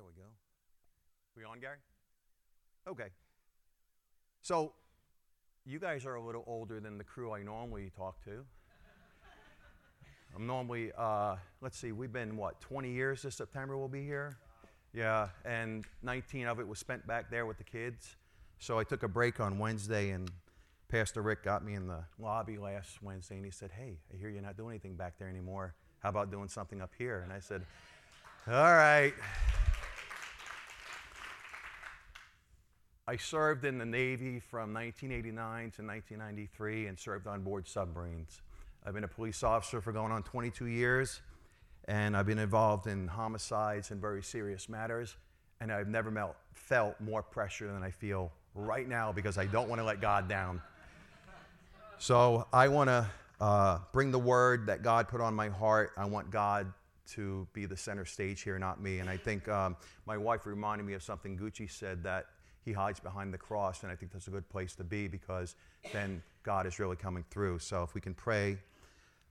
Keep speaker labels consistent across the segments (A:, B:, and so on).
A: There we go. We on, Gary? Okay. So, you guys are a little older than the crew I normally talk to. I'm normally, uh, let's see, we've been, what, 20 years this September we'll be here? Yeah, and 19 of it was spent back there with the kids. So I took a break on Wednesday, and Pastor Rick got me in the lobby last Wednesday, and he said, Hey, I hear you're not doing anything back there anymore. How about doing something up here? And I said, All right. I served in the Navy from 1989 to 1993 and served on board submarines. I've been a police officer for going on 22 years, and I've been involved in homicides and very serious matters, and I've never melt, felt more pressure than I feel right now because I don't want to let God down. So I want to uh, bring the word that God put on my heart. I want God to be the center stage here, not me. And I think um, my wife reminded me of something Gucci said that he hides behind the cross. And I think that's a good place to be because then God is really coming through. So if we can pray,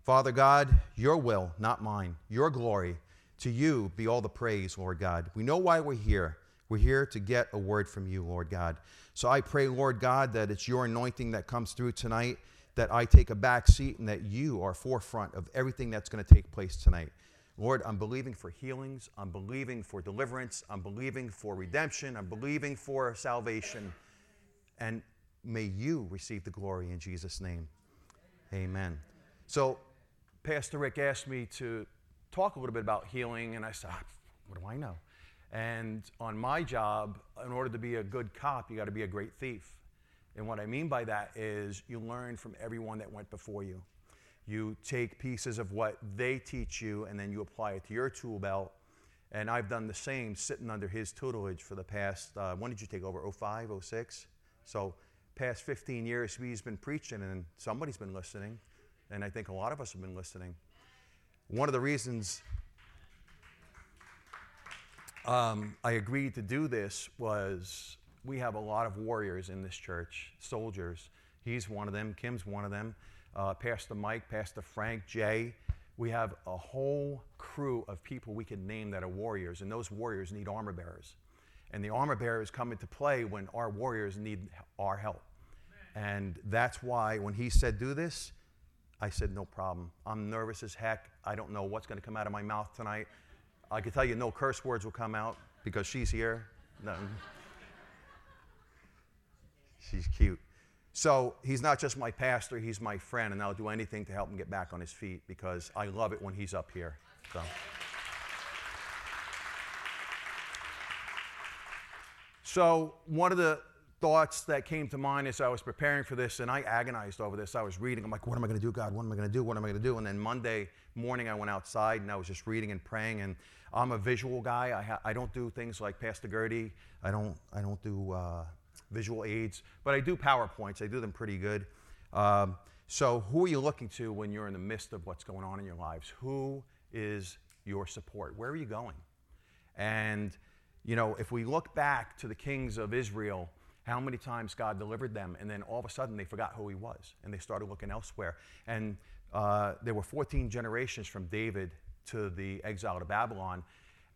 A: Father God, your will, not mine, your glory, to you be all the praise, Lord God. We know why we're here. We're here to get a word from you, Lord God. So I pray, Lord God, that it's your anointing that comes through tonight, that I take a back seat, and that you are forefront of everything that's going to take place tonight. Lord, I'm believing for healings. I'm believing for deliverance. I'm believing for redemption. I'm believing for salvation. And may you receive the glory in Jesus' name. Amen. So, Pastor Rick asked me to talk a little bit about healing, and I said, ah, What do I know? And on my job, in order to be a good cop, you got to be a great thief. And what I mean by that is you learn from everyone that went before you. You take pieces of what they teach you and then you apply it to your tool belt. And I've done the same sitting under his tutelage for the past, uh, when did you take over? 05, 06? So, past 15 years, he's been preaching and somebody's been listening. And I think a lot of us have been listening. One of the reasons um, I agreed to do this was we have a lot of warriors in this church, soldiers. He's one of them, Kim's one of them uh, Pastor Mike, Pastor Frank, Jay. We have a whole crew of people we can name that are warriors, and those warriors need armor bearers. And the armor bearers come into play when our warriors need our help. And that's why when he said, Do this, I said, No problem. I'm nervous as heck. I don't know what's going to come out of my mouth tonight. I can tell you no curse words will come out because she's here. No. She's cute. So he's not just my pastor, he's my friend, and I'll do anything to help him get back on his feet because I love it when he's up here. So. So, one of the thoughts that came to mind as I was preparing for this, and I agonized over this. I was reading, I'm like, what am I going to do, God? What am I going to do? What am I going to do? And then Monday morning, I went outside and I was just reading and praying. And I'm a visual guy. I, ha- I don't do things like Pastor Gertie. I don't, I don't do uh, visual aids, but I do PowerPoints. I do them pretty good. Um, so, who are you looking to when you're in the midst of what's going on in your lives? Who is your support? Where are you going? And, you know, if we look back to the kings of Israel, how many times God delivered them, and then all of a sudden they forgot who He was, and they started looking elsewhere. And uh, there were 14 generations from David to the exile to Babylon,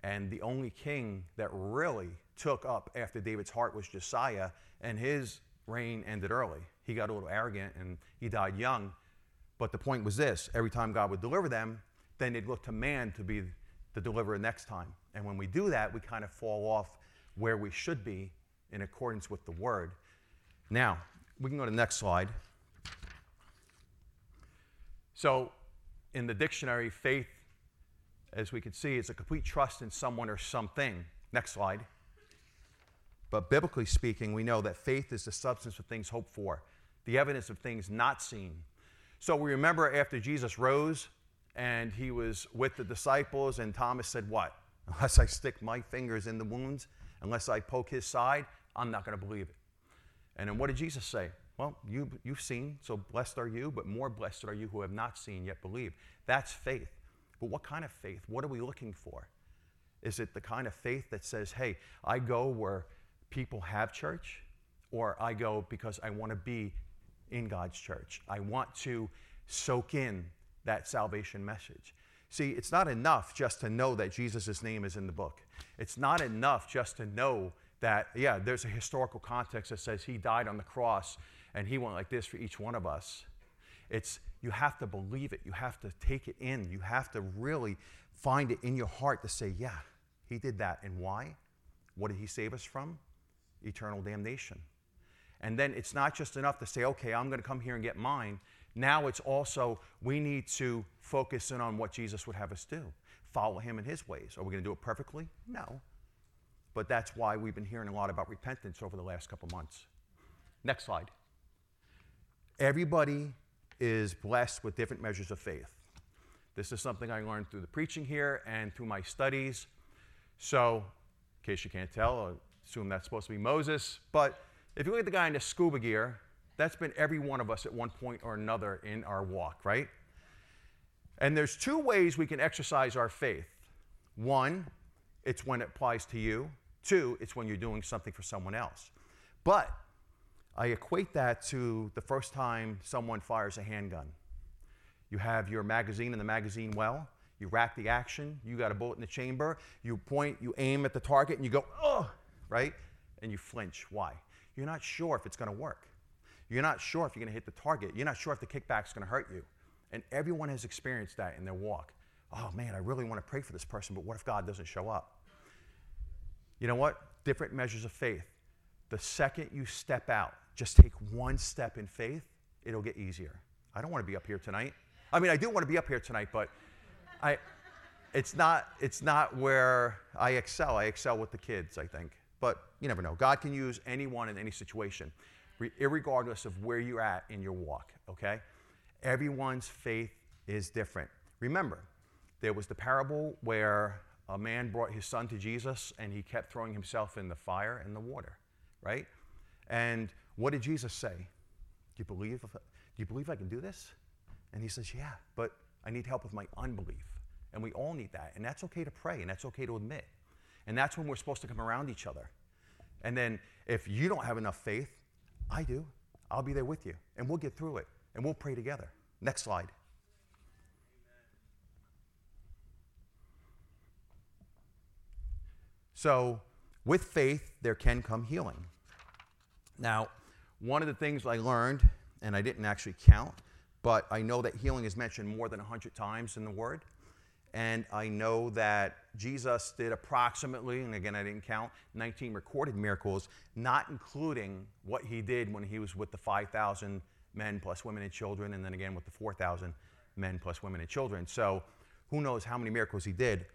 A: and the only king that really took up after David's heart was Josiah, and his reign ended early. He got a little arrogant and he died young. But the point was this every time God would deliver them, then they'd look to man to be the deliverer next time. And when we do that, we kind of fall off where we should be in accordance with the word. Now, we can go to the next slide. So, in the dictionary, faith, as we can see, is a complete trust in someone or something. Next slide. But biblically speaking, we know that faith is the substance of things hoped for, the evidence of things not seen. So we remember after Jesus rose and he was with the disciples, and Thomas said, What? Unless I stick my fingers in the wounds, unless I poke his side, I'm not going to believe it. And then what did Jesus say? Well, you, you've seen, so blessed are you, but more blessed are you who have not seen yet believe. That's faith. But what kind of faith? What are we looking for? Is it the kind of faith that says, hey, I go where people have church, or I go because I want to be in God's church. I want to soak in that salvation message. See, it's not enough just to know that Jesus' name is in the book. It's not enough just to know that, yeah, there's a historical context that says he died on the cross and he went like this for each one of us. It's you have to believe it. You have to take it in. You have to really find it in your heart to say, yeah, he did that. And why? What did he save us from? Eternal damnation. And then it's not just enough to say, okay, I'm going to come here and get mine. Now it's also, we need to focus in on what Jesus would have us do. Follow him in his ways. Are we going to do it perfectly? No. But that's why we've been hearing a lot about repentance over the last couple months. Next slide. Everybody is blessed with different measures of faith. This is something I learned through the preaching here and through my studies. So, in case you can't tell, I assume that's supposed to be Moses. But if you look at the guy in the scuba gear, that's been every one of us at one point or another in our walk, right? And there's two ways we can exercise our faith. One, it's when it applies to you. Two, it's when you're doing something for someone else. But I equate that to the first time someone fires a handgun. You have your magazine in the magazine well, you rack the action, you got a bullet in the chamber, you point, you aim at the target, and you go, oh, right? And you flinch. Why? You're not sure if it's going to work. You're not sure if you're going to hit the target. You're not sure if the kickback's going to hurt you. And everyone has experienced that in their walk. Oh man, I really want to pray for this person, but what if God doesn't show up? You know what? Different measures of faith. The second you step out, just take one step in faith, it'll get easier. I don't want to be up here tonight. I mean, I do want to be up here tonight, but I, it's, not, it's not where I excel. I excel with the kids, I think. But you never know. God can use anyone in any situation, regardless of where you're at in your walk, okay? Everyone's faith is different. Remember, there was the parable where a man brought his son to Jesus and he kept throwing himself in the fire and the water, right? And what did Jesus say? Do you believe, do you believe I can do this? And he says, Yeah, but I need help with my unbelief. And we all need that. And that's okay to pray and that's okay to admit. And that's when we're supposed to come around each other. And then if you don't have enough faith, I do. I'll be there with you. And we'll get through it. And we'll pray together. Next slide. So, with faith, there can come healing. Now, one of the things I learned, and I didn't actually count, but I know that healing is mentioned more than 100 times in the Word. And I know that Jesus did approximately, and again, I didn't count, 19 recorded miracles, not including what he did when he was with the 5,000 men plus women and children, and then again with the 4,000 men plus women and children. So who knows how many miracles he did.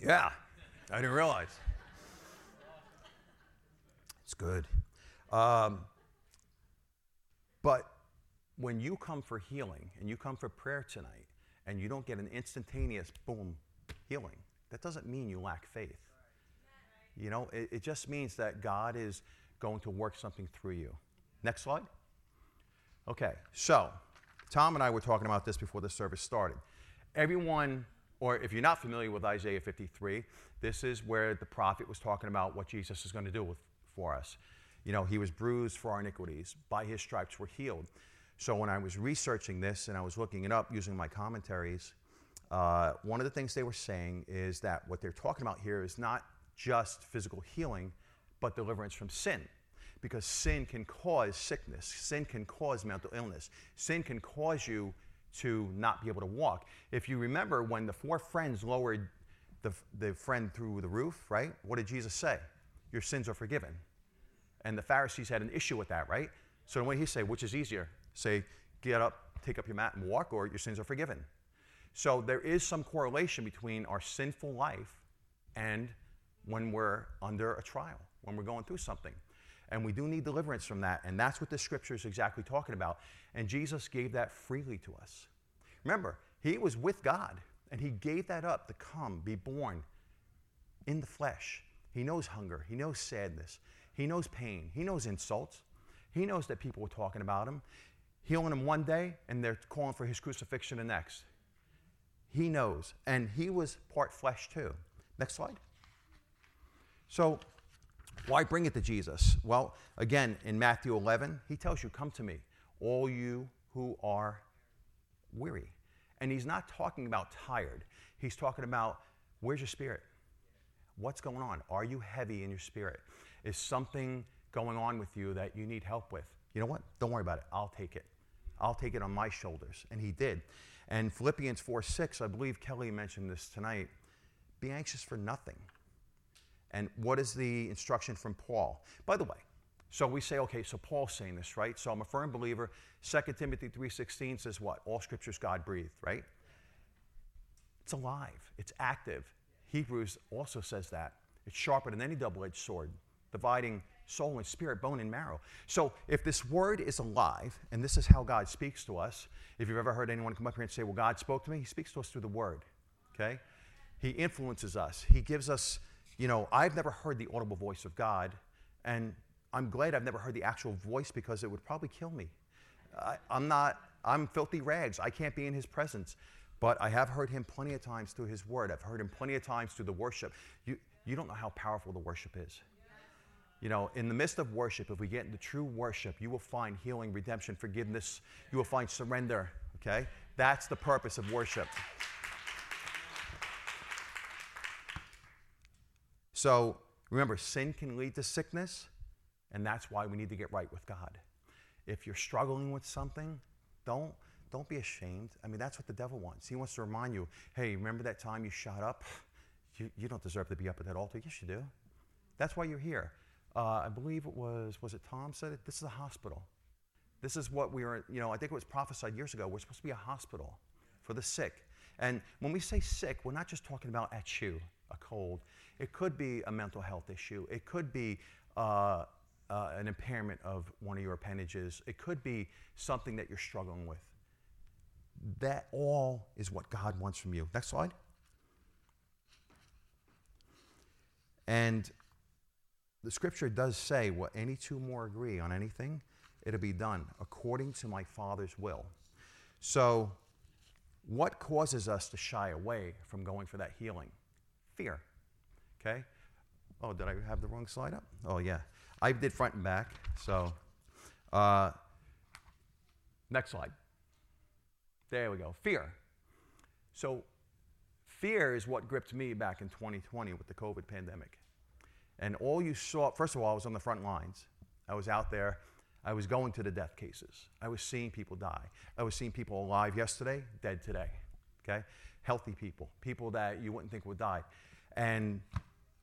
A: Yeah, I didn't realize. Good. Um, but when you come for healing and you come for prayer tonight and you don't get an instantaneous boom healing, that doesn't mean you lack faith. You know, it, it just means that God is going to work something through you. Next slide. Okay, so Tom and I were talking about this before the service started. Everyone, or if you're not familiar with Isaiah 53, this is where the prophet was talking about what Jesus is going to do with, for us. You know, he was bruised for our iniquities, by his stripes we're healed. So when I was researching this and I was looking it up using my commentaries, uh, one of the things they were saying is that what they're talking about here is not just physical healing, but deliverance from sin. Because sin can cause sickness, sin can cause mental illness, sin can cause you to not be able to walk. If you remember when the four friends lowered the, the friend through the roof, right? What did Jesus say? Your sins are forgiven. And the Pharisees had an issue with that, right? So did he say? Which is easier? Say, get up, take up your mat and walk, or your sins are forgiven. So there is some correlation between our sinful life and when we're under a trial, when we're going through something. And we do need deliverance from that. And that's what the scripture is exactly talking about. And Jesus gave that freely to us. Remember, he was with God and he gave that up to come, be born in the flesh. He knows hunger, he knows sadness, he knows pain, he knows insults. He knows that people were talking about him, healing him one day, and they're calling for his crucifixion the next. He knows. And he was part flesh too. Next slide. So, why bring it to Jesus? Well, again, in Matthew 11, he tells you, Come to me, all you who are weary. And he's not talking about tired. He's talking about where's your spirit? What's going on? Are you heavy in your spirit? Is something going on with you that you need help with? You know what? Don't worry about it. I'll take it. I'll take it on my shoulders. And he did. And Philippians 4 6, I believe Kelly mentioned this tonight be anxious for nothing. And what is the instruction from Paul? By the way, so we say, okay, so Paul's saying this, right? So I'm a firm believer. 2 Timothy 3.16 says what? All scriptures God breathed, right? It's alive. It's active. Hebrews also says that. It's sharper than any double-edged sword, dividing soul and spirit, bone and marrow. So if this word is alive, and this is how God speaks to us, if you've ever heard anyone come up here and say, well, God spoke to me, he speaks to us through the word, okay? He influences us. He gives us, you know, I've never heard the audible voice of God, and I'm glad I've never heard the actual voice because it would probably kill me. I, I'm not, I'm filthy rags. I can't be in his presence. But I have heard him plenty of times through his word. I've heard him plenty of times through the worship. You, you don't know how powerful the worship is. You know, in the midst of worship, if we get into true worship, you will find healing, redemption, forgiveness. You will find surrender, okay? That's the purpose of worship. So remember, sin can lead to sickness, and that's why we need to get right with God. If you're struggling with something, don't, don't be ashamed. I mean, that's what the devil wants. He wants to remind you hey, remember that time you shot up? You, you don't deserve to be up at that altar. Yes, you do. That's why you're here. Uh, I believe it was, was it Tom said it? This is a hospital. This is what we were, you know, I think it was prophesied years ago. We're supposed to be a hospital for the sick. And when we say sick, we're not just talking about at you, a cold. It could be a mental health issue. It could be uh, uh, an impairment of one of your appendages. It could be something that you're struggling with. That all is what God wants from you. Next slide. And the scripture does say, what any two more agree on anything, it'll be done according to my Father's will. So, what causes us to shy away from going for that healing? Fear. Okay? Oh, did I have the wrong slide up? Oh, yeah. I did front and back. So, uh, next slide. There we go. Fear. So, fear is what gripped me back in 2020 with the COVID pandemic. And all you saw, first of all, I was on the front lines. I was out there. I was going to the death cases. I was seeing people die. I was seeing people alive yesterday, dead today. Okay? Healthy people, people that you wouldn't think would die. And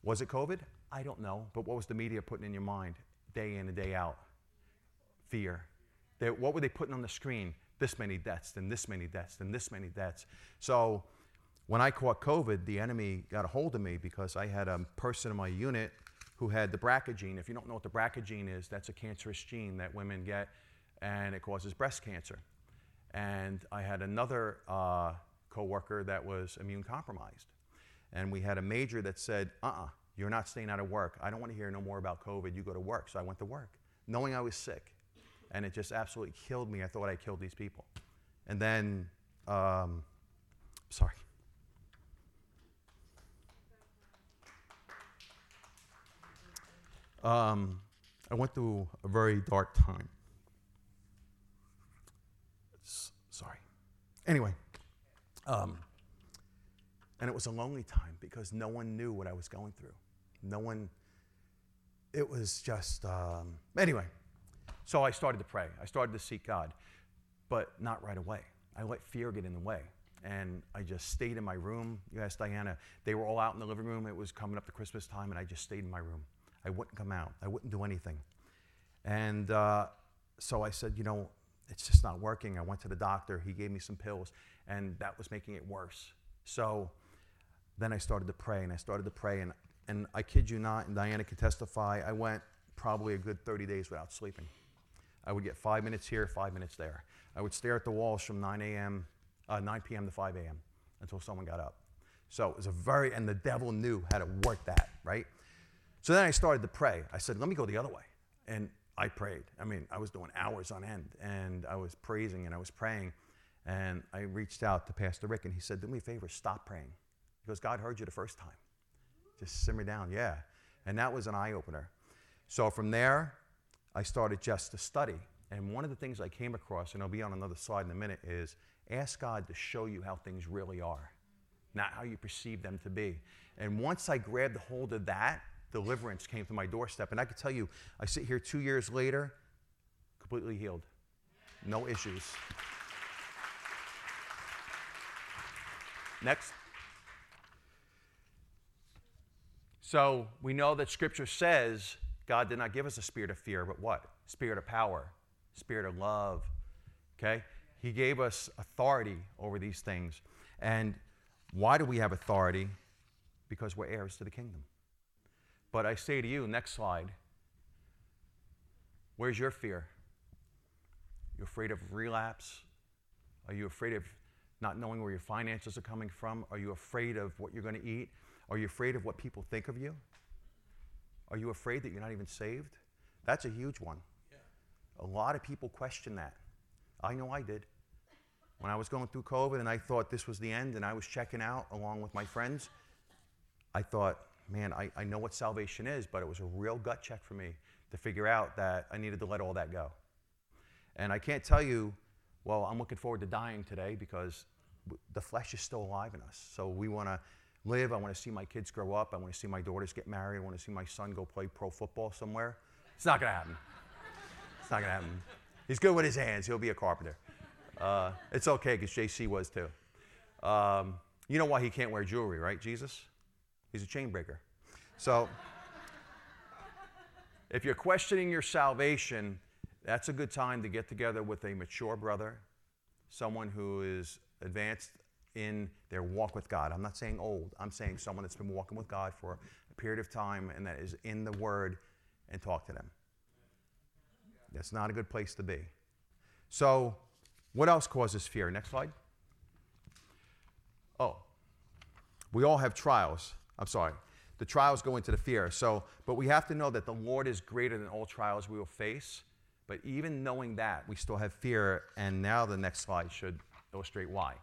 A: was it COVID? I don't know. But what was the media putting in your mind day in and day out? Fear. They, what were they putting on the screen? This many deaths, then this many deaths, then this many deaths. So when I caught COVID, the enemy got a hold of me because I had a person in my unit who had the BRCA gene. If you don't know what the BRCA gene is, that's a cancerous gene that women get, and it causes breast cancer. And I had another uh, coworker that was immune compromised. And we had a major that said, uh uh-uh, uh, you are not staying out of work. I don't want to hear no more about COVID. You go to work. So I went to work, knowing I was sick. And it just absolutely killed me. I thought I killed these people. And then, um, sorry. Um, I went through a very dark time. S- sorry. Anyway, um, and it was a lonely time because no one knew what I was going through. No one, it was just, um, anyway. So I started to pray. I started to seek God, but not right away. I let fear get in the way. And I just stayed in my room. You asked Diana, they were all out in the living room. It was coming up to Christmas time, and I just stayed in my room. I wouldn't come out, I wouldn't do anything. And uh, so I said, you know, it's just not working. I went to the doctor, he gave me some pills, and that was making it worse. So then I started to pray, and I started to pray, and, and I kid you not, and Diana can testify, I went probably a good 30 days without sleeping. I would get five minutes here, five minutes there. I would stare at the walls from 9 a.m., uh, 9 p.m. to 5 a.m. until someone got up. So it was a very, and the devil knew how to work that, right? So then I started to pray. I said, let me go the other way. And I prayed. I mean, I was doing hours on end, and I was praising and I was praying. And I reached out to Pastor Rick, and he said, Do me a favor, stop praying. Because God heard you the first time. Just simmer down, yeah. And that was an eye opener. So from there, I started just to study. And one of the things I came across, and I'll be on another slide in a minute, is ask God to show you how things really are, not how you perceive them to be. And once I grabbed hold of that, deliverance came to my doorstep. And I can tell you, I sit here two years later, completely healed, no issues. Next. So we know that Scripture says God did not give us a spirit of fear, but what? Spirit of power, spirit of love. Okay? He gave us authority over these things. And why do we have authority? Because we're heirs to the kingdom. But I say to you, next slide, where's your fear? You afraid of relapse? Are you afraid of not knowing where your finances are coming from? Are you afraid of what you're going to eat? Are you afraid of what people think of you? Are you afraid that you're not even saved? That's a huge one. Yeah. A lot of people question that. I know I did. When I was going through COVID and I thought this was the end and I was checking out along with my friends, I thought, man, I, I know what salvation is, but it was a real gut check for me to figure out that I needed to let all that go. And I can't tell you well, I'm looking forward to dying today because the flesh is still alive in us. So we want to live. I want to see my kids grow up. I want to see my daughters get married. I want to see my son go play pro football somewhere. It's not going to happen. It's not going to happen. He's good with his hands. He'll be a carpenter. Uh, it's okay because JC was too. Um, you know why he can't wear jewelry, right, Jesus? He's a chain breaker. So if you're questioning your salvation, that's a good time to get together with a mature brother, someone who is advanced in their walk with God. I'm not saying old, I'm saying someone that's been walking with God for a period of time and that is in the Word and talk to them. That's not a good place to be. So, what else causes fear? Next slide. Oh, we all have trials. I'm sorry. The trials go into the fear. So, but we have to know that the Lord is greater than all trials we will face. But even knowing that, we still have fear. And now the next slide should illustrate why.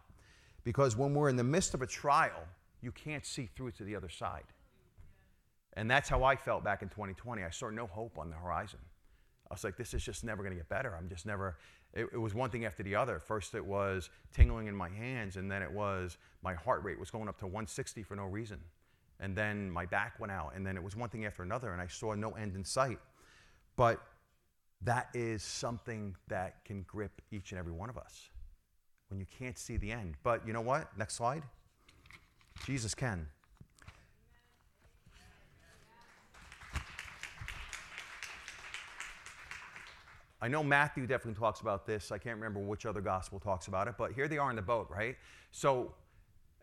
A: Because when we're in the midst of a trial, you can't see through to the other side. And that's how I felt back in 2020. I saw no hope on the horizon. I was like, this is just never going to get better. I'm just never, it, it, was one thing after the other. First, it was tingling in my hands, and then it was my heart rate was going up to 160 for no reason. And then my back went out, and then it was one thing after another, and I saw no end in sight. But that is something that can grip each and every one of us when you can't see the end. But you know what? Next slide. Jesus can. I know Matthew definitely talks about this. I can't remember which other gospel talks about it, but here they are in the boat, right? So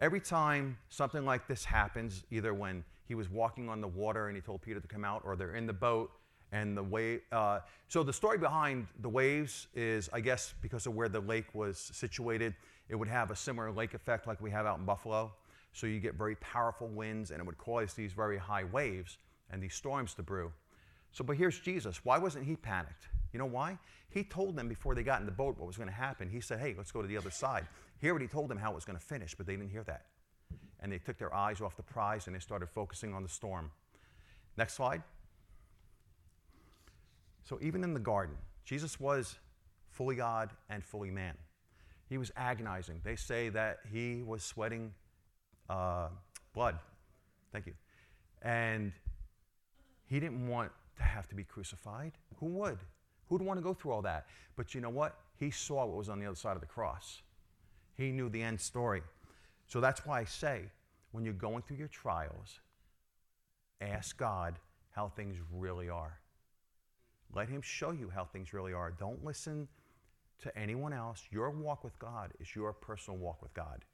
A: every time something like this happens, either when he was walking on the water and he told Peter to come out, or they're in the boat and the wave. Uh, so the story behind the waves is, I guess, because of where the lake was situated, it would have a similar lake effect like we have out in Buffalo. So you get very powerful winds, and it would cause these very high waves and these storms to brew. So, but here's Jesus. Why wasn't he panicked? You know why? He told them before they got in the boat what was going to happen. He said, "Hey, let's go to the other side." He already told them how it was going to finish, but they didn't hear that, and they took their eyes off the prize and they started focusing on the storm. Next slide. So even in the garden, Jesus was fully God and fully man. He was agonizing. They say that he was sweating uh, blood. Thank you. And he didn't want to have to be crucified. Who would? Who'd want to go through all that? But you know what? He saw what was on the other side of the cross. He knew the end story. So that's why I say, when you're going through your trials, ask God how things really are. Let Him show you how things really are. Don't listen to anyone else. Your walk with God is your personal walk with God.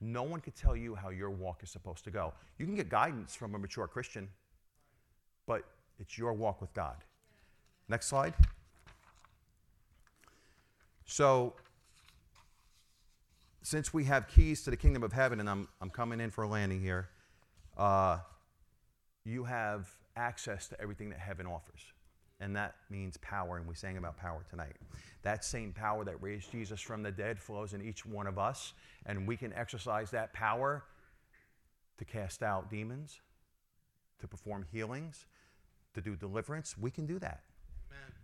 A: No one can tell you how your walk is supposed to go. You can get guidance from a mature Christian, but it's your walk with God. Next slide. So, since we have keys to the kingdom of heaven, and I'm, I'm coming in for a landing here, uh, you have access to everything that heaven offers and that means power, and we sang about power tonight. That same power that raised Jesus from the dead flows in each one of us, and we can exercise that power to cast out demons, to perform healings, to do deliverance. We can do that.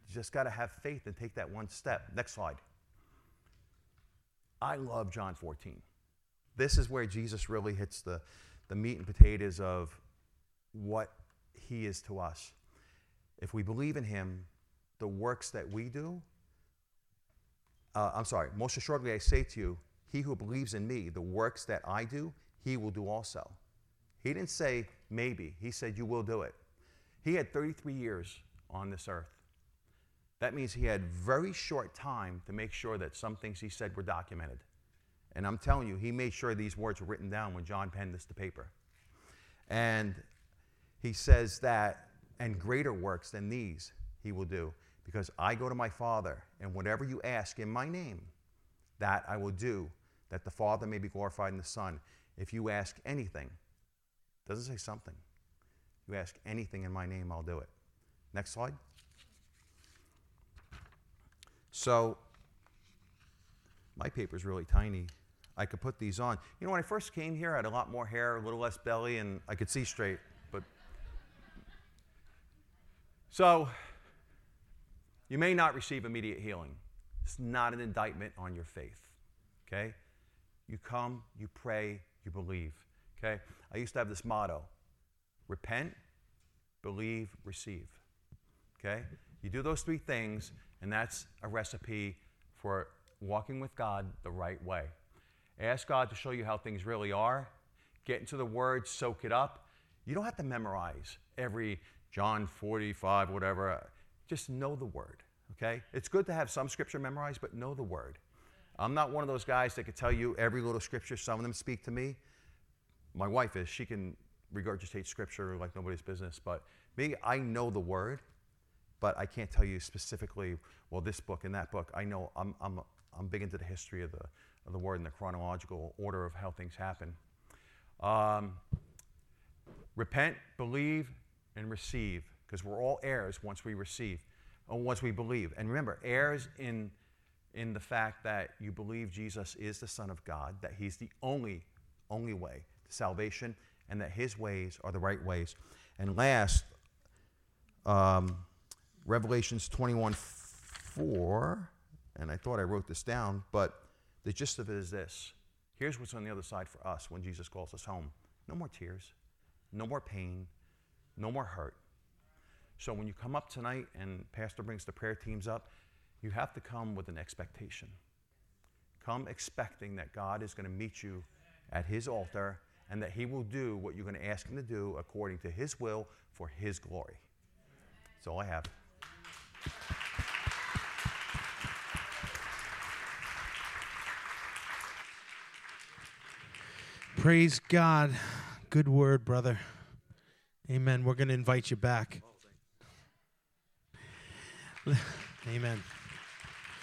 A: You just got to have faith and take that one step. Next slide. I love John 14. This is where Jesus really hits the, the meat and potatoes of what he is to us. If we believe in him, the works that we do, uh, I'm sorry, most assuredly I say to you, he who believes in me, the works that I do, he will do also. He didn't say maybe, he said you will do it. He had 33 years on this earth. That means he had very short time to make sure that some things he said were documented. And I'm telling you, he made sure these words were written down when John penned this to paper. And he says that, and greater works than these he will do, because I go to my Father, and whatever you ask in my name, that I will do, that the Father may be glorified in the Son. If you ask anything, doesn't say something. You ask anything in my name, I'll do it. Next slide. So, my paper is really tiny. I could put these on. You know, when I first came here, I had a lot more hair, a little less belly, and I could see straight. But so, you may not receive immediate healing. It's not an indictment on your faith. Okay? You come, you pray, you believe. Okay? I used to have this motto repent, believe, receive. Okay? You do those three things, and that's a recipe for walking with God the right way. Ask God to show you how things really are. Get into the Word, soak it up. You don't have to memorize every John 45, whatever. Just know the Word, okay? It's good to have some scripture memorized, but know the Word. I'm not one of those guys that could tell you every little scripture. Some of them speak to me. My wife is. She can regurgitate scripture like nobody's business. But me, I know the Word, but I can't tell you specifically, well, this book and that book. I know I'm, I'm, I'm big into the history of the, of the Word and the chronological order of how things happen. Um, repent, believe, and receive, because we're all heirs once we receive, or once we believe. And remember, heirs in, in the fact that you believe Jesus is the Son of God, that He's the only, only way to salvation, and that His ways are the right ways. And last, um, Revelations 21 4, and I thought I wrote this down, but the gist of it is this. Here's what's on the other side for us when Jesus calls us home no more tears, no more pain, no more hurt. So when you come up tonight and Pastor brings the prayer teams up, you have to come with an expectation. Come expecting that God is going to meet you at His altar and that He will do what you're going to ask Him to do according to His will for His glory. That's all I have.
B: Praise God. Good word, brother. Amen. We're going to invite you back. Oh, Amen.